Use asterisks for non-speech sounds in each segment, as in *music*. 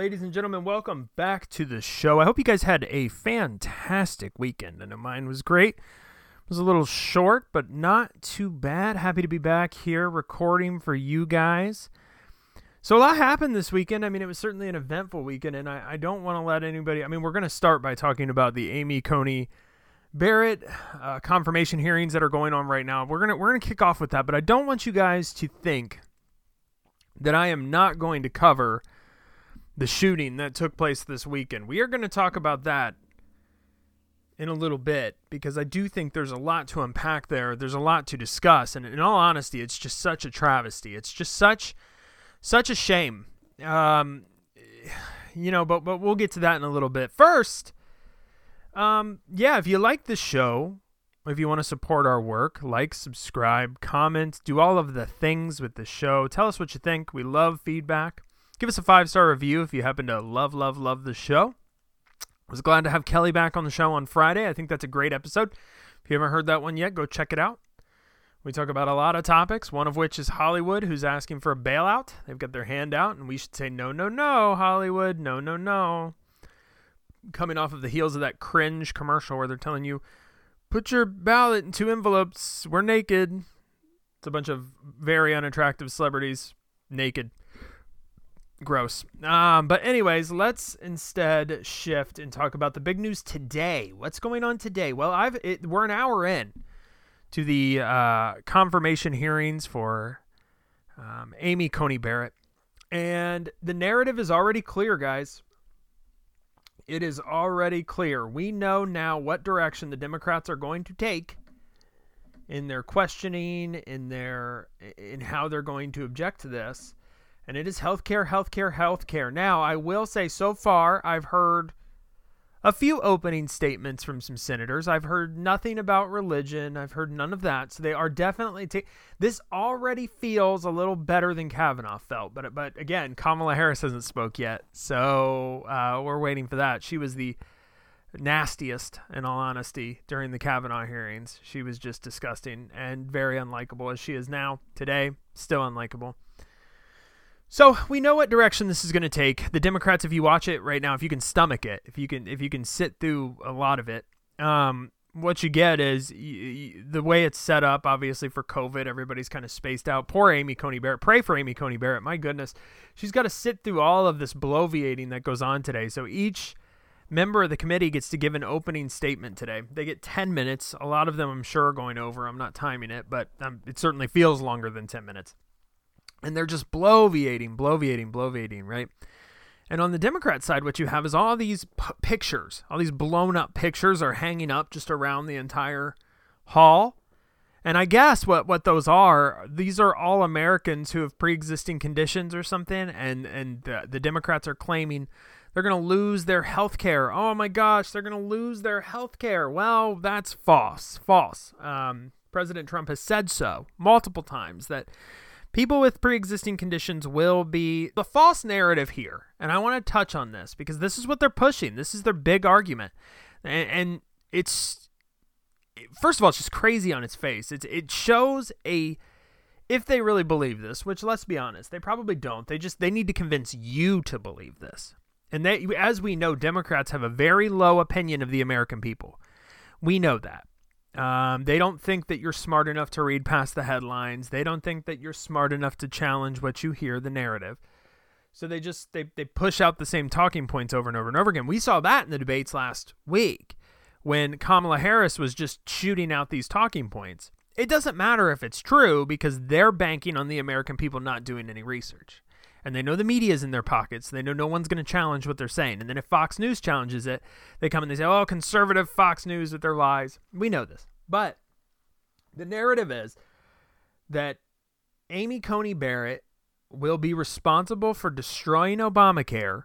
Ladies and gentlemen, welcome back to the show. I hope you guys had a fantastic weekend. I know mine was great. It was a little short, but not too bad. Happy to be back here recording for you guys. So, a lot happened this weekend. I mean, it was certainly an eventful weekend, and I, I don't want to let anybody. I mean, we're going to start by talking about the Amy Coney Barrett uh, confirmation hearings that are going on right now. We're gonna we're gonna kick off with that, but I don't want you guys to think that I am not going to cover the shooting that took place this weekend. We are going to talk about that in a little bit because I do think there's a lot to unpack there. There's a lot to discuss, and in all honesty, it's just such a travesty. It's just such such a shame. Um, you know, but but we'll get to that in a little bit. First, um, yeah, if you like the show, if you want to support our work, like, subscribe, comment, do all of the things with the show. Tell us what you think. We love feedback. Give us a five star review if you happen to love, love, love the show. I was glad to have Kelly back on the show on Friday. I think that's a great episode. If you haven't heard that one yet, go check it out. We talk about a lot of topics, one of which is Hollywood, who's asking for a bailout. They've got their hand out, and we should say, no, no, no, Hollywood, no, no, no. Coming off of the heels of that cringe commercial where they're telling you, put your ballot in two envelopes, we're naked. It's a bunch of very unattractive celebrities naked gross. Um, but anyways, let's instead shift and talk about the big news today. What's going on today? Well, I've it, we're an hour in to the uh, confirmation hearings for um, Amy Coney Barrett, and the narrative is already clear, guys. It is already clear. We know now what direction the Democrats are going to take in their questioning, in their in how they're going to object to this and it is healthcare, healthcare, healthcare. Now, I will say so far, I've heard a few opening statements from some senators. I've heard nothing about religion. I've heard none of that. So they are definitely ta- this already feels a little better than Kavanaugh felt. But but again, Kamala Harris hasn't spoke yet, so uh, we're waiting for that. She was the nastiest, in all honesty, during the Kavanaugh hearings. She was just disgusting and very unlikable, as she is now today. Still unlikable. So we know what direction this is going to take. The Democrats, if you watch it right now, if you can stomach it, if you can, if you can sit through a lot of it, um, what you get is y- y- the way it's set up. Obviously, for COVID, everybody's kind of spaced out. Poor Amy Coney Barrett. Pray for Amy Coney Barrett. My goodness, she's got to sit through all of this bloviating that goes on today. So each member of the committee gets to give an opening statement today. They get 10 minutes. A lot of them, I'm sure, are going over. I'm not timing it, but um, it certainly feels longer than 10 minutes and they're just bloviating, bloviating, bloviating, right? And on the Democrat side, what you have is all these p- pictures, all these blown up pictures are hanging up just around the entire hall. And I guess what, what those are, these are all Americans who have pre existing conditions or something. And, and the, the Democrats are claiming they're going to lose their health care. Oh my gosh, they're going to lose their health care. Well, that's false. False. Um, President Trump has said so multiple times that people with pre-existing conditions will be the false narrative here and i want to touch on this because this is what they're pushing. This is their big argument. And, and it's first of all it's just crazy on its face. It's, it shows a if they really believe this which let's be honest they probably don't. They just they need to convince you to believe this. And they as we know democrats have a very low opinion of the american people. We know that um, they don't think that you're smart enough to read past the headlines. They don't think that you're smart enough to challenge what you hear, the narrative. So they just they, they push out the same talking points over and over and over again. We saw that in the debates last week when Kamala Harris was just shooting out these talking points. It doesn't matter if it's true because they're banking on the American people not doing any research and they know the media is in their pockets. They know no one's going to challenge what they're saying. And then if Fox News challenges it, they come and they say, "Oh, conservative Fox News with their lies." We know this, but the narrative is that Amy Coney Barrett will be responsible for destroying Obamacare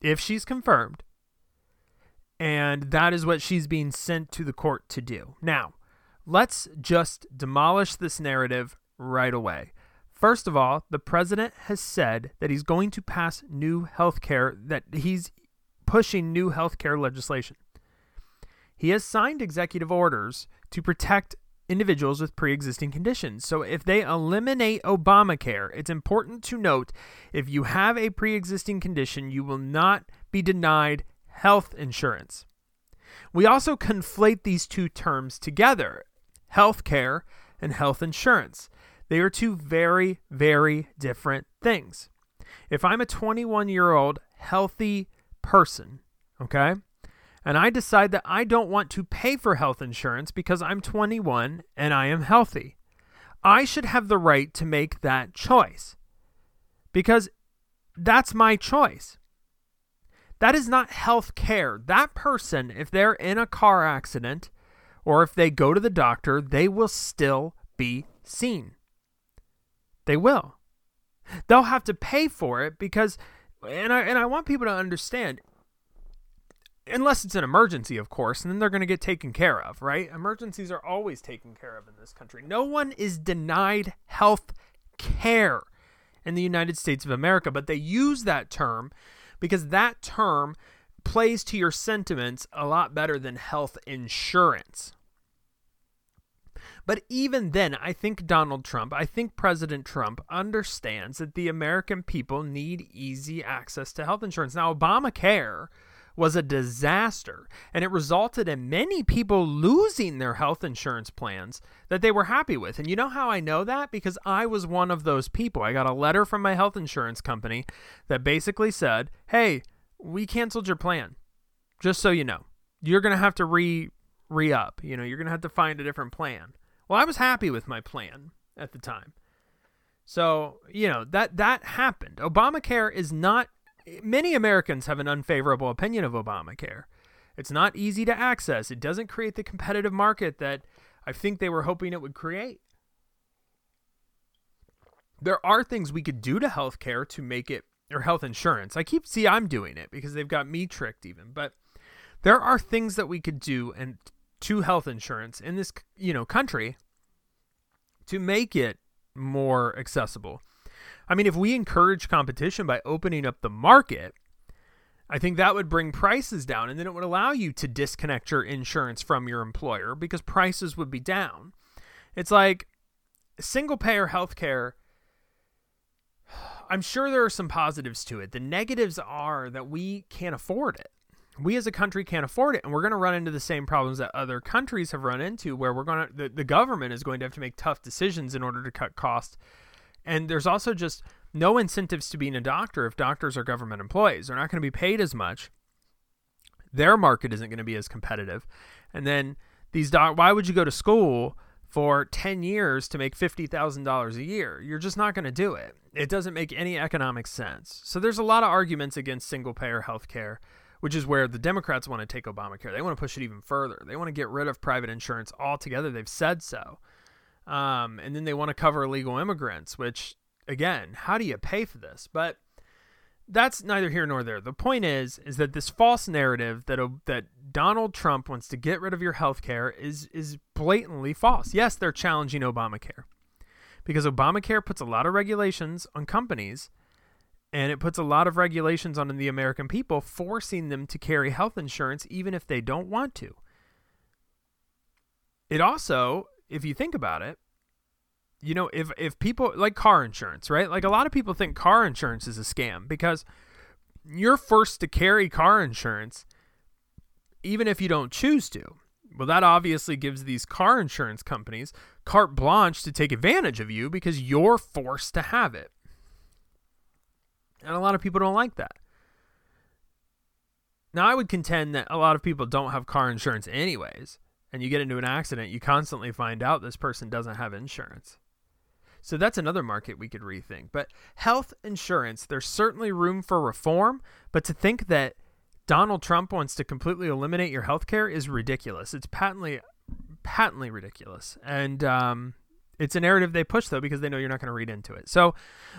if she's confirmed. And that is what she's being sent to the court to do. Now, let's just demolish this narrative right away. First of all, the president has said that he's going to pass new health care, that he's pushing new health care legislation. He has signed executive orders to protect individuals with pre existing conditions. So if they eliminate Obamacare, it's important to note if you have a pre existing condition, you will not be denied health insurance. We also conflate these two terms together health care and health insurance. They are two very, very different things. If I'm a 21 year old healthy person, okay, and I decide that I don't want to pay for health insurance because I'm 21 and I am healthy, I should have the right to make that choice because that's my choice. That is not health care. That person, if they're in a car accident or if they go to the doctor, they will still be seen. They will. They'll have to pay for it because and I and I want people to understand unless it's an emergency, of course, and then they're going to get taken care of, right? Emergencies are always taken care of in this country. No one is denied health care in the United States of America, but they use that term because that term plays to your sentiments a lot better than health insurance. But even then, I think Donald Trump, I think President Trump understands that the American people need easy access to health insurance. Now, Obamacare was a disaster, and it resulted in many people losing their health insurance plans that they were happy with. And you know how I know that? Because I was one of those people. I got a letter from my health insurance company that basically said, "Hey, we canceled your plan. Just so you know. You're going to have to re re up. You know, you're going to have to find a different plan." Well, I was happy with my plan at the time. So, you know, that that happened. Obamacare is not many Americans have an unfavorable opinion of Obamacare. It's not easy to access. It doesn't create the competitive market that I think they were hoping it would create. There are things we could do to healthcare to make it or health insurance. I keep see I'm doing it because they've got me tricked even, but there are things that we could do and to health insurance in this, you know, country to make it more accessible. I mean, if we encourage competition by opening up the market, I think that would bring prices down and then it would allow you to disconnect your insurance from your employer because prices would be down. It's like single payer healthcare. *sighs* I'm sure there are some positives to it. The negatives are that we can't afford it. We as a country can't afford it, and we're going to run into the same problems that other countries have run into, where we're going to the, the government is going to have to make tough decisions in order to cut costs and there's also just no incentives to being a doctor if doctors are government employees. They're not going to be paid as much. Their market isn't going to be as competitive. And then these doc why would you go to school for 10 years to make $50,000 a year? You're just not going to do it. It doesn't make any economic sense. So there's a lot of arguments against single payer health care, which is where the Democrats want to take Obamacare. They want to push it even further. They want to get rid of private insurance altogether. They've said so. Um, and then they want to cover illegal immigrants, which, again, how do you pay for this? But that's neither here nor there. The point is, is that this false narrative that that Donald Trump wants to get rid of your health care is is blatantly false. Yes, they're challenging Obamacare because Obamacare puts a lot of regulations on companies and it puts a lot of regulations on the American people, forcing them to carry health insurance even if they don't want to. It also if you think about it, you know, if if people like car insurance, right? Like a lot of people think car insurance is a scam because you're forced to carry car insurance even if you don't choose to. Well, that obviously gives these car insurance companies carte blanche to take advantage of you because you're forced to have it. And a lot of people don't like that. Now, I would contend that a lot of people don't have car insurance anyways and you get into an accident, you constantly find out this person doesn't have insurance. So that's another market we could rethink. But health insurance, there's certainly room for reform, but to think that Donald Trump wants to completely eliminate your health care is ridiculous. It's patently patently ridiculous. And um, it's a narrative they push though because they know you're not going to read into it. So,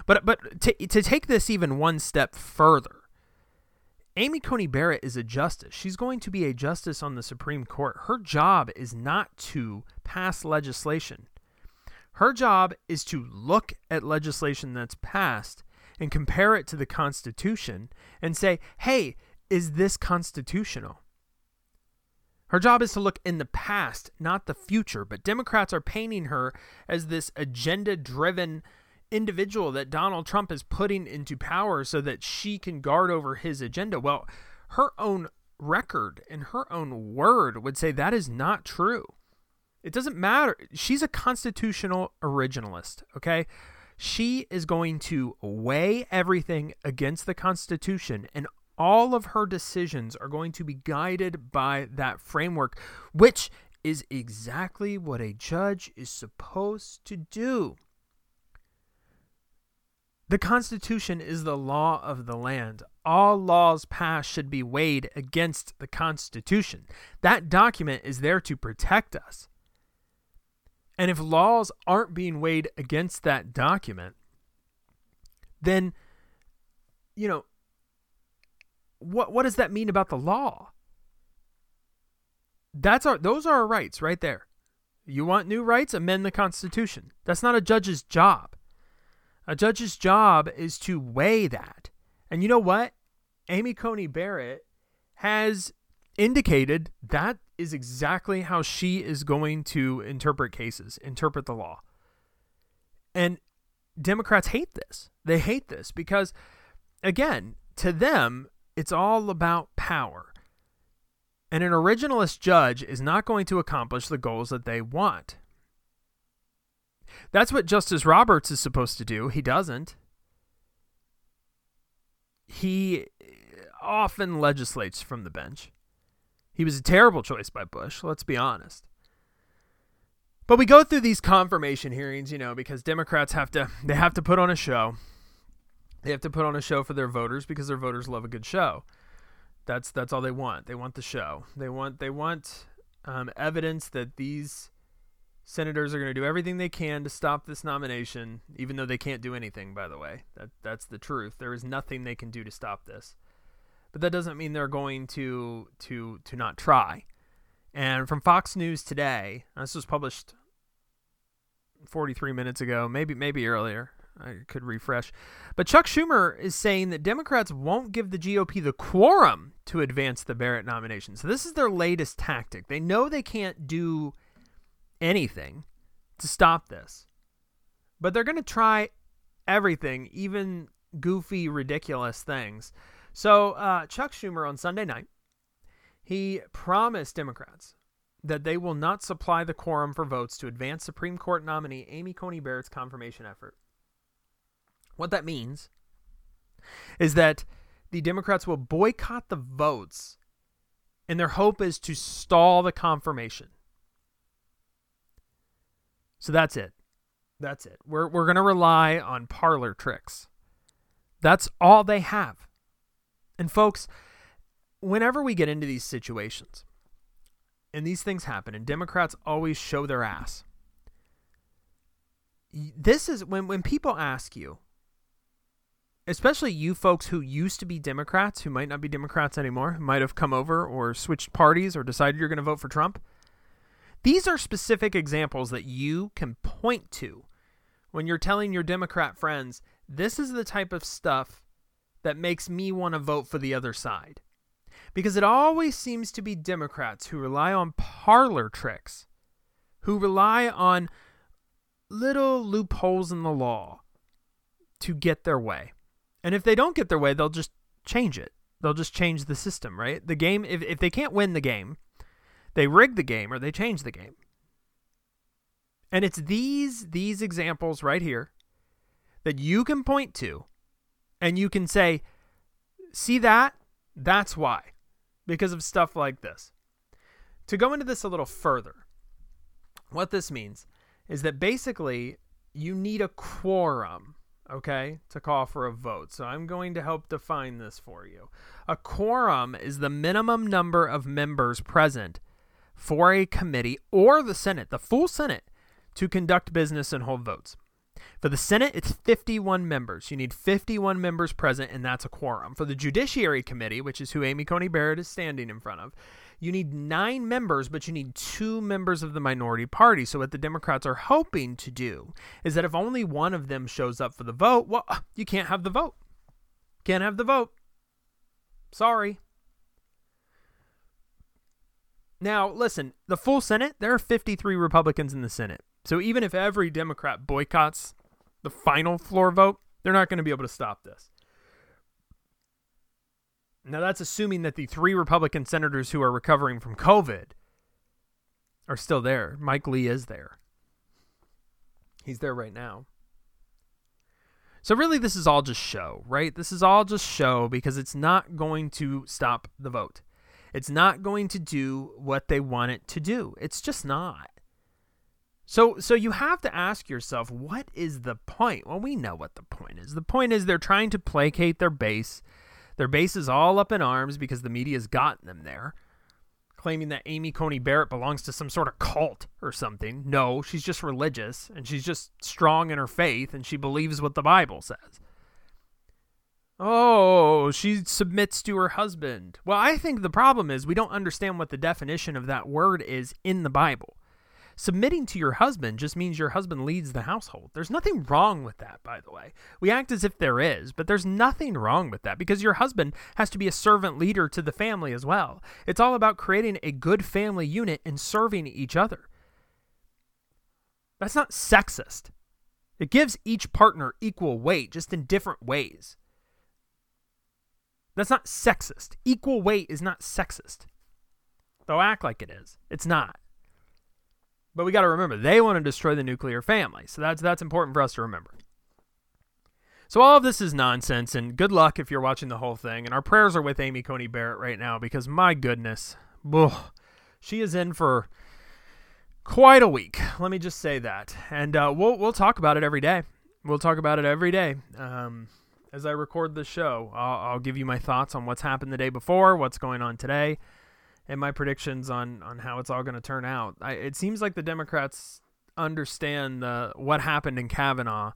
but but to to take this even one step further, Amy Coney Barrett is a justice. She's going to be a justice on the Supreme Court. Her job is not to pass legislation. Her job is to look at legislation that's passed and compare it to the Constitution and say, hey, is this constitutional? Her job is to look in the past, not the future. But Democrats are painting her as this agenda driven individual that Donald Trump is putting into power so that she can guard over his agenda. Well, her own record and her own word would say that is not true. It doesn't matter. She's a constitutional originalist, okay? She is going to weigh everything against the Constitution, and all of her decisions are going to be guided by that framework, which is exactly what a judge is supposed to do. The Constitution is the law of the land. All laws passed should be weighed against the Constitution. That document is there to protect us. And if laws aren't being weighed against that document, then, you know, what what does that mean about the law? That's our those are our rights right there. You want new rights? Amend the Constitution. That's not a judge's job. A judge's job is to weigh that. And you know what? Amy Coney Barrett has indicated that is exactly how she is going to interpret cases, interpret the law. And Democrats hate this. They hate this because, again, to them, it's all about power. And an originalist judge is not going to accomplish the goals that they want. That's what Justice Roberts is supposed to do. He doesn't. He often legislates from the bench. He was a terrible choice by Bush, let's be honest. But we go through these confirmation hearings, you know, because Democrats have to they have to put on a show. They have to put on a show for their voters because their voters love a good show. That's that's all they want. They want the show. They want they want um, evidence that these senators are going to do everything they can to stop this nomination, even though they can't do anything. By the way, that that's the truth. There is nothing they can do to stop this, but that doesn't mean they're going to to to not try. And from Fox News today, this was published 43 minutes ago, maybe maybe earlier. I could refresh. But Chuck Schumer is saying that Democrats won't give the GOP the quorum to advance the Barrett nomination. So this is their latest tactic. They know they can't do anything to stop this. But they're going to try everything, even goofy, ridiculous things. So uh, Chuck Schumer on Sunday night, he promised Democrats that they will not supply the quorum for votes to advance Supreme Court nominee Amy Coney Barrett's confirmation effort. What that means is that the Democrats will boycott the votes, and their hope is to stall the confirmation. So that's it. That's it. We're, we're going to rely on parlor tricks. That's all they have. And folks, whenever we get into these situations, and these things happen, and Democrats always show their ass. This is when, when people ask you, especially you folks who used to be Democrats, who might not be Democrats anymore, who might have come over or switched parties or decided you're going to vote for Trump. These are specific examples that you can point to when you're telling your Democrat friends, this is the type of stuff that makes me want to vote for the other side. Because it always seems to be Democrats who rely on parlor tricks, who rely on little loopholes in the law to get their way. And if they don't get their way, they'll just change it. They'll just change the system, right? The game, if, if they can't win the game, they rig the game or they change the game. And it's these these examples right here that you can point to and you can say, "See that? That's why." Because of stuff like this. To go into this a little further, what this means is that basically you need a quorum, okay, to call for a vote. So I'm going to help define this for you. A quorum is the minimum number of members present for a committee or the Senate, the full Senate, to conduct business and hold votes. For the Senate, it's 51 members. You need 51 members present, and that's a quorum. For the Judiciary Committee, which is who Amy Coney Barrett is standing in front of, you need nine members, but you need two members of the minority party. So, what the Democrats are hoping to do is that if only one of them shows up for the vote, well, *clears throat* you can't have the vote. Can't have the vote. Sorry. Now, listen, the full Senate, there are 53 Republicans in the Senate. So even if every Democrat boycotts the final floor vote, they're not going to be able to stop this. Now, that's assuming that the three Republican senators who are recovering from COVID are still there. Mike Lee is there. He's there right now. So, really, this is all just show, right? This is all just show because it's not going to stop the vote. It's not going to do what they want it to do. It's just not. So so you have to ask yourself what is the point? Well, we know what the point is. The point is they're trying to placate their base. Their base is all up in arms because the media's gotten them there, claiming that Amy Coney Barrett belongs to some sort of cult or something. No, she's just religious and she's just strong in her faith and she believes what the Bible says. Oh, she submits to her husband. Well, I think the problem is we don't understand what the definition of that word is in the Bible. Submitting to your husband just means your husband leads the household. There's nothing wrong with that, by the way. We act as if there is, but there's nothing wrong with that because your husband has to be a servant leader to the family as well. It's all about creating a good family unit and serving each other. That's not sexist. It gives each partner equal weight, just in different ways. That's not sexist. Equal weight is not sexist. They'll act like it is. It's not. But we got to remember they want to destroy the nuclear family. So that's that's important for us to remember. So all of this is nonsense and good luck if you're watching the whole thing. And our prayers are with Amy Coney Barrett right now because my goodness, ugh, she is in for quite a week. Let me just say that. And uh, we'll we'll talk about it every day. We'll talk about it every day. Um, as I record the show, I'll, I'll give you my thoughts on what's happened the day before, what's going on today and my predictions on on how it's all going to turn out. I, it seems like the Democrats understand uh, what happened in Kavanaugh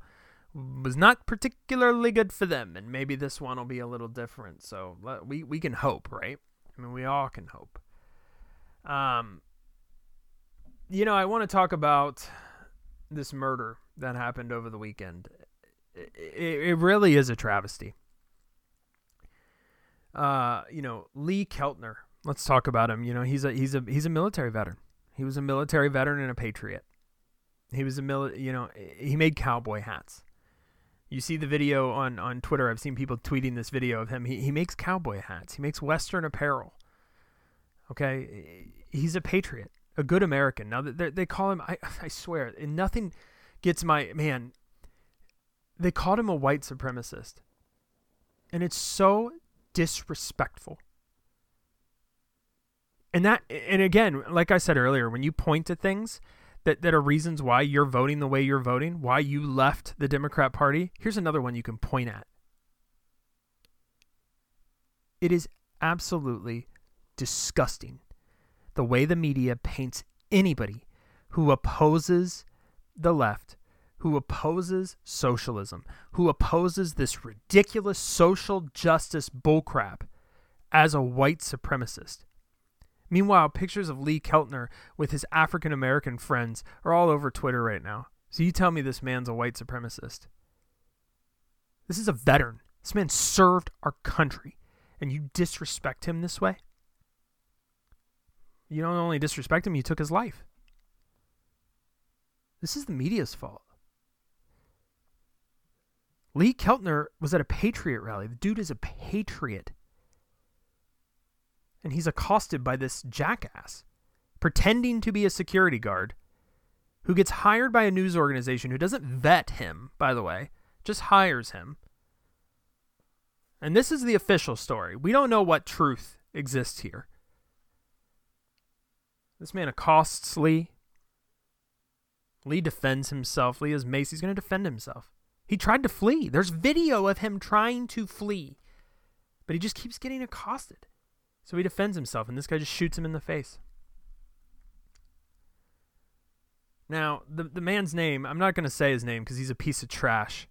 was not particularly good for them, and maybe this one will be a little different. So we we can hope, right? I mean, we all can hope. Um, you know, I want to talk about this murder that happened over the weekend. It, it, it really is a travesty. Uh, you know, Lee Keltner let's talk about him. You know, he's a he's a he's a military veteran. He was a military veteran and a patriot. He was a mil, you know, he made cowboy hats. You see the video on on Twitter. I've seen people tweeting this video of him. He he makes cowboy hats. He makes western apparel. Okay, he's a patriot, a good American. Now they they call him. I I swear, nothing gets my man. They called him a white supremacist, and it's so disrespectful and that and again like i said earlier when you point to things that, that are reasons why you're voting the way you're voting why you left the democrat party here's another one you can point at. It is absolutely disgusting the way the media paints anybody who opposes the left who opposes socialism who opposes this ridiculous social justice bullcrap as a white supremacist Meanwhile, pictures of Lee Keltner with his African American friends are all over Twitter right now. So you tell me this man's a white supremacist. This is a veteran. This man served our country, and you disrespect him this way? You don't only disrespect him, you took his life. This is the media's fault. Lee Keltner was at a Patriot rally. The dude is a patriot and he's accosted by this jackass pretending to be a security guard who gets hired by a news organization who doesn't vet him, by the way, just hires him. And this is the official story. We don't know what truth exists here. This man accosts Lee. Lee defends himself. Lee is mace. He's going to defend himself. He tried to flee. There's video of him trying to flee, but he just keeps getting accosted. So he defends himself, and this guy just shoots him in the face. Now, the the man's name, I'm not going to say his name because he's a piece of trash.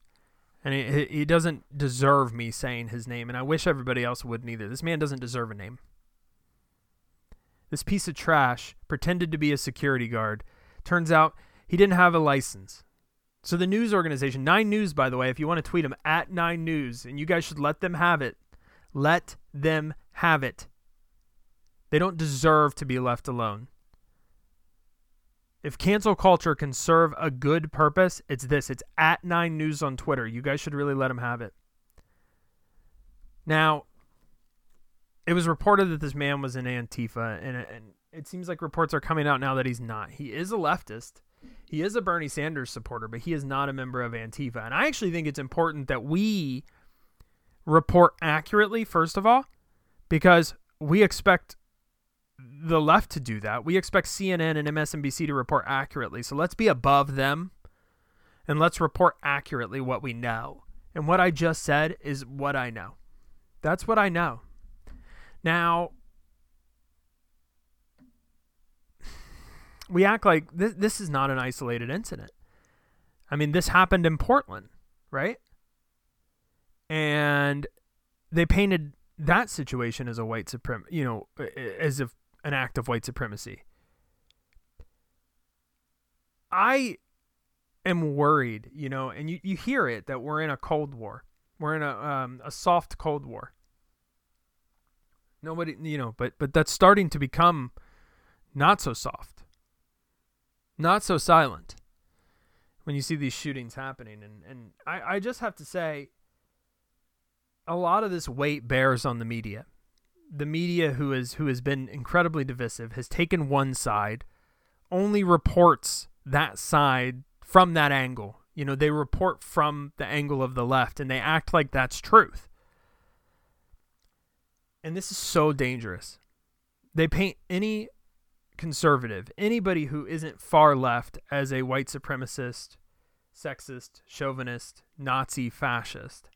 And he, he doesn't deserve me saying his name, and I wish everybody else wouldn't either. This man doesn't deserve a name. This piece of trash pretended to be a security guard. Turns out he didn't have a license. So the news organization, Nine News, by the way, if you want to tweet them at Nine News, and you guys should let them have it, let them have it. They don't deserve to be left alone. If cancel culture can serve a good purpose, it's this. It's at 9 News on Twitter. You guys should really let them have it. Now, it was reported that this man was in Antifa, and, and it seems like reports are coming out now that he's not. He is a leftist. He is a Bernie Sanders supporter, but he is not a member of Antifa. And I actually think it's important that we report accurately, first of all, because we expect the left to do that. We expect CNN and MSNBC to report accurately. So let's be above them and let's report accurately what we know. And what I just said is what I know. That's what I know. Now, we act like this, this is not an isolated incident. I mean, this happened in Portland, right? And they painted that situation as a white supremacy, you know, as if an act of white supremacy. I am worried, you know, and you, you hear it that we're in a cold war. We're in a um, a soft cold war. Nobody, you know, but but that's starting to become not so soft, not so silent when you see these shootings happening. And and I I just have to say, a lot of this weight bears on the media the media who is who has been incredibly divisive has taken one side only reports that side from that angle. You know they report from the angle of the left and they act like that's truth. And this is so dangerous. They paint any conservative anybody who isn't far left as a white supremacist sexist chauvinist nazi fascist.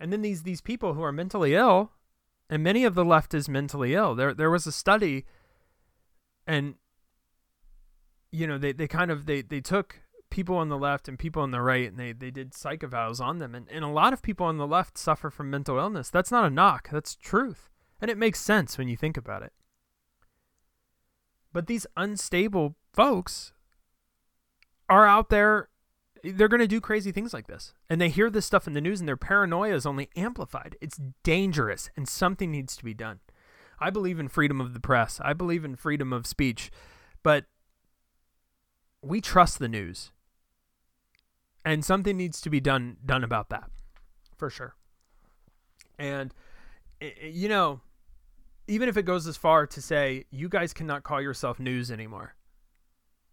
And then these these people who are mentally ill and many of the left is mentally ill. There there was a study and you know, they, they kind of they, they took people on the left and people on the right and they, they did psych evals on them and, and a lot of people on the left suffer from mental illness. That's not a knock, that's truth. And it makes sense when you think about it. But these unstable folks are out there they're going to do crazy things like this. And they hear this stuff in the news and their paranoia is only amplified. It's dangerous and something needs to be done. I believe in freedom of the press. I believe in freedom of speech. But we trust the news. And something needs to be done done about that. For sure. And eh, eh, you know, even if it goes as far to say you guys cannot call yourself news anymore.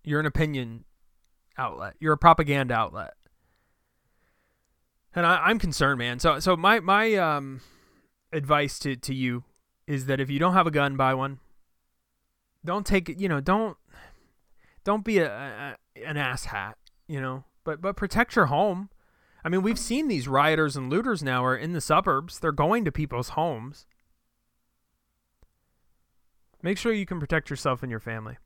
You're an opinion outlet. You're a propaganda outlet. And I, am concerned, man. So so my my um advice to, to you is that if you don't have a gun, buy one. Don't take it, you know, don't don't be a, a an ass hat, you know. But but protect your home. I mean, we've seen these rioters and looters now are in the suburbs. They're going to people's homes. Make sure you can protect yourself and your family.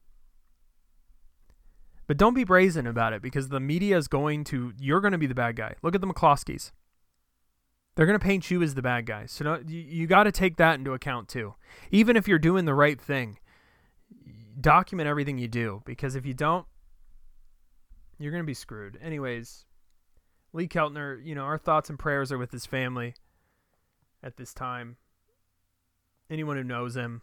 But don't be brazen about it because the media is going to, you're going to be the bad guy. Look at the McCloskeys. They're going to paint you as the bad guy. So no, you, you got to take that into account too. Even if you're doing the right thing, document everything you do because if you don't, you're going to be screwed. Anyways, Lee Keltner, you know, our thoughts and prayers are with his family at this time. Anyone who knows him,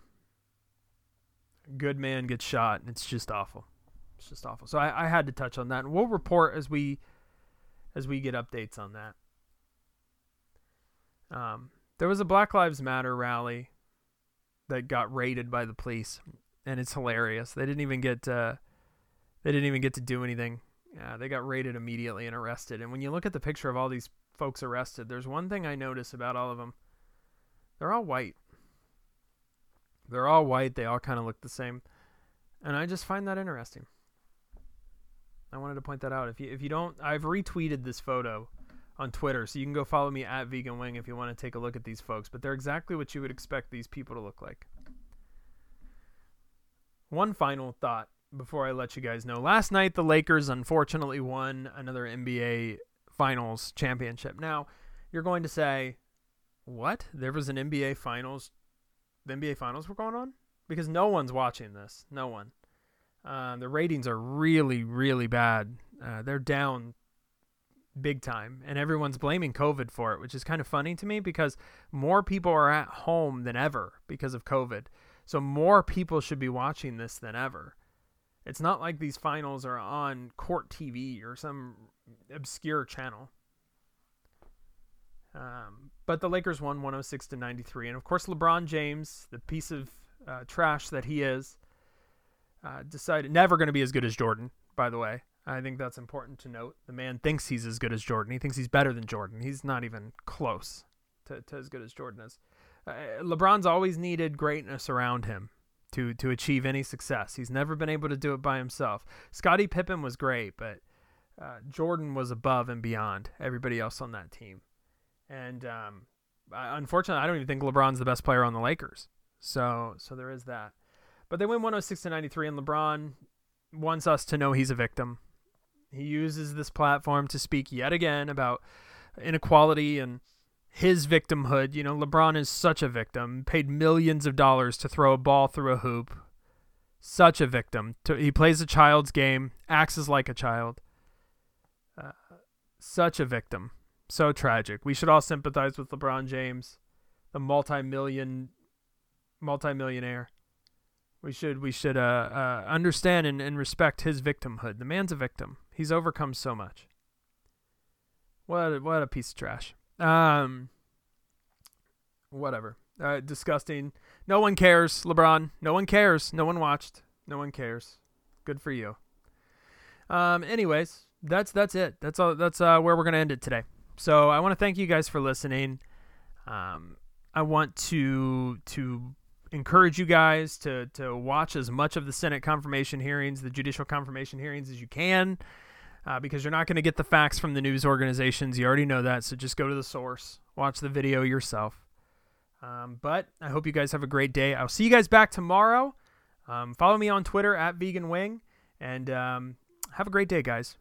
good man gets shot, and it's just awful. It's just awful. So I, I had to touch on that, and we'll report as we as we get updates on that. Um, there was a Black Lives Matter rally that got raided by the police, and it's hilarious. They didn't even get uh, they didn't even get to do anything. Yeah, they got raided immediately and arrested. And when you look at the picture of all these folks arrested, there's one thing I notice about all of them. They're all white. They're all white. They all kind of look the same. And I just find that interesting. I wanted to point that out. If you if you don't, I've retweeted this photo on Twitter, so you can go follow me at Vegan Wing if you want to take a look at these folks. But they're exactly what you would expect these people to look like. One final thought before I let you guys know. Last night, the Lakers unfortunately won another NBA Finals championship. Now, you're going to say, what? There was an NBA Finals. The NBA Finals were going on? Because no one's watching this. No one. Uh, the ratings are really, really bad. Uh, they're down big time, and everyone's blaming COVID for it, which is kind of funny to me because more people are at home than ever because of COVID. So more people should be watching this than ever. It's not like these finals are on court TV or some obscure channel. Um, but the Lakers won 106 to 93, and of course LeBron James, the piece of uh, trash that he is, uh, decided never going to be as good as Jordan. By the way, I think that's important to note. The man thinks he's as good as Jordan. He thinks he's better than Jordan. He's not even close to, to as good as Jordan is. Uh, LeBron's always needed greatness around him to to achieve any success. He's never been able to do it by himself. Scottie Pippen was great, but uh, Jordan was above and beyond everybody else on that team. And um, unfortunately, I don't even think LeBron's the best player on the Lakers. So so there is that. But they win 106 to 93, and LeBron wants us to know he's a victim. He uses this platform to speak yet again about inequality and his victimhood. You know, LeBron is such a victim, paid millions of dollars to throw a ball through a hoop. Such a victim. He plays a child's game, acts as like a child. Uh, such a victim. So tragic. We should all sympathize with LeBron James, the multi-million, multi-millionaire. We should we should uh, uh, understand and, and respect his victimhood. The man's a victim. He's overcome so much. What a, what a piece of trash. Um, whatever. Uh, disgusting. No one cares, LeBron. No one cares. No one watched. No one cares. Good for you. Um, anyways, that's that's it. That's all. That's uh, where we're gonna end it today. So I want to thank you guys for listening. Um, I want to to encourage you guys to to watch as much of the Senate confirmation hearings, the judicial confirmation hearings, as you can uh, because you're not going to get the facts from the news organizations. You already know that. So just go to the source, watch the video yourself. Um, but I hope you guys have a great day. I'll see you guys back tomorrow. Um, follow me on Twitter at Vegan Wing, and um, have a great day, guys.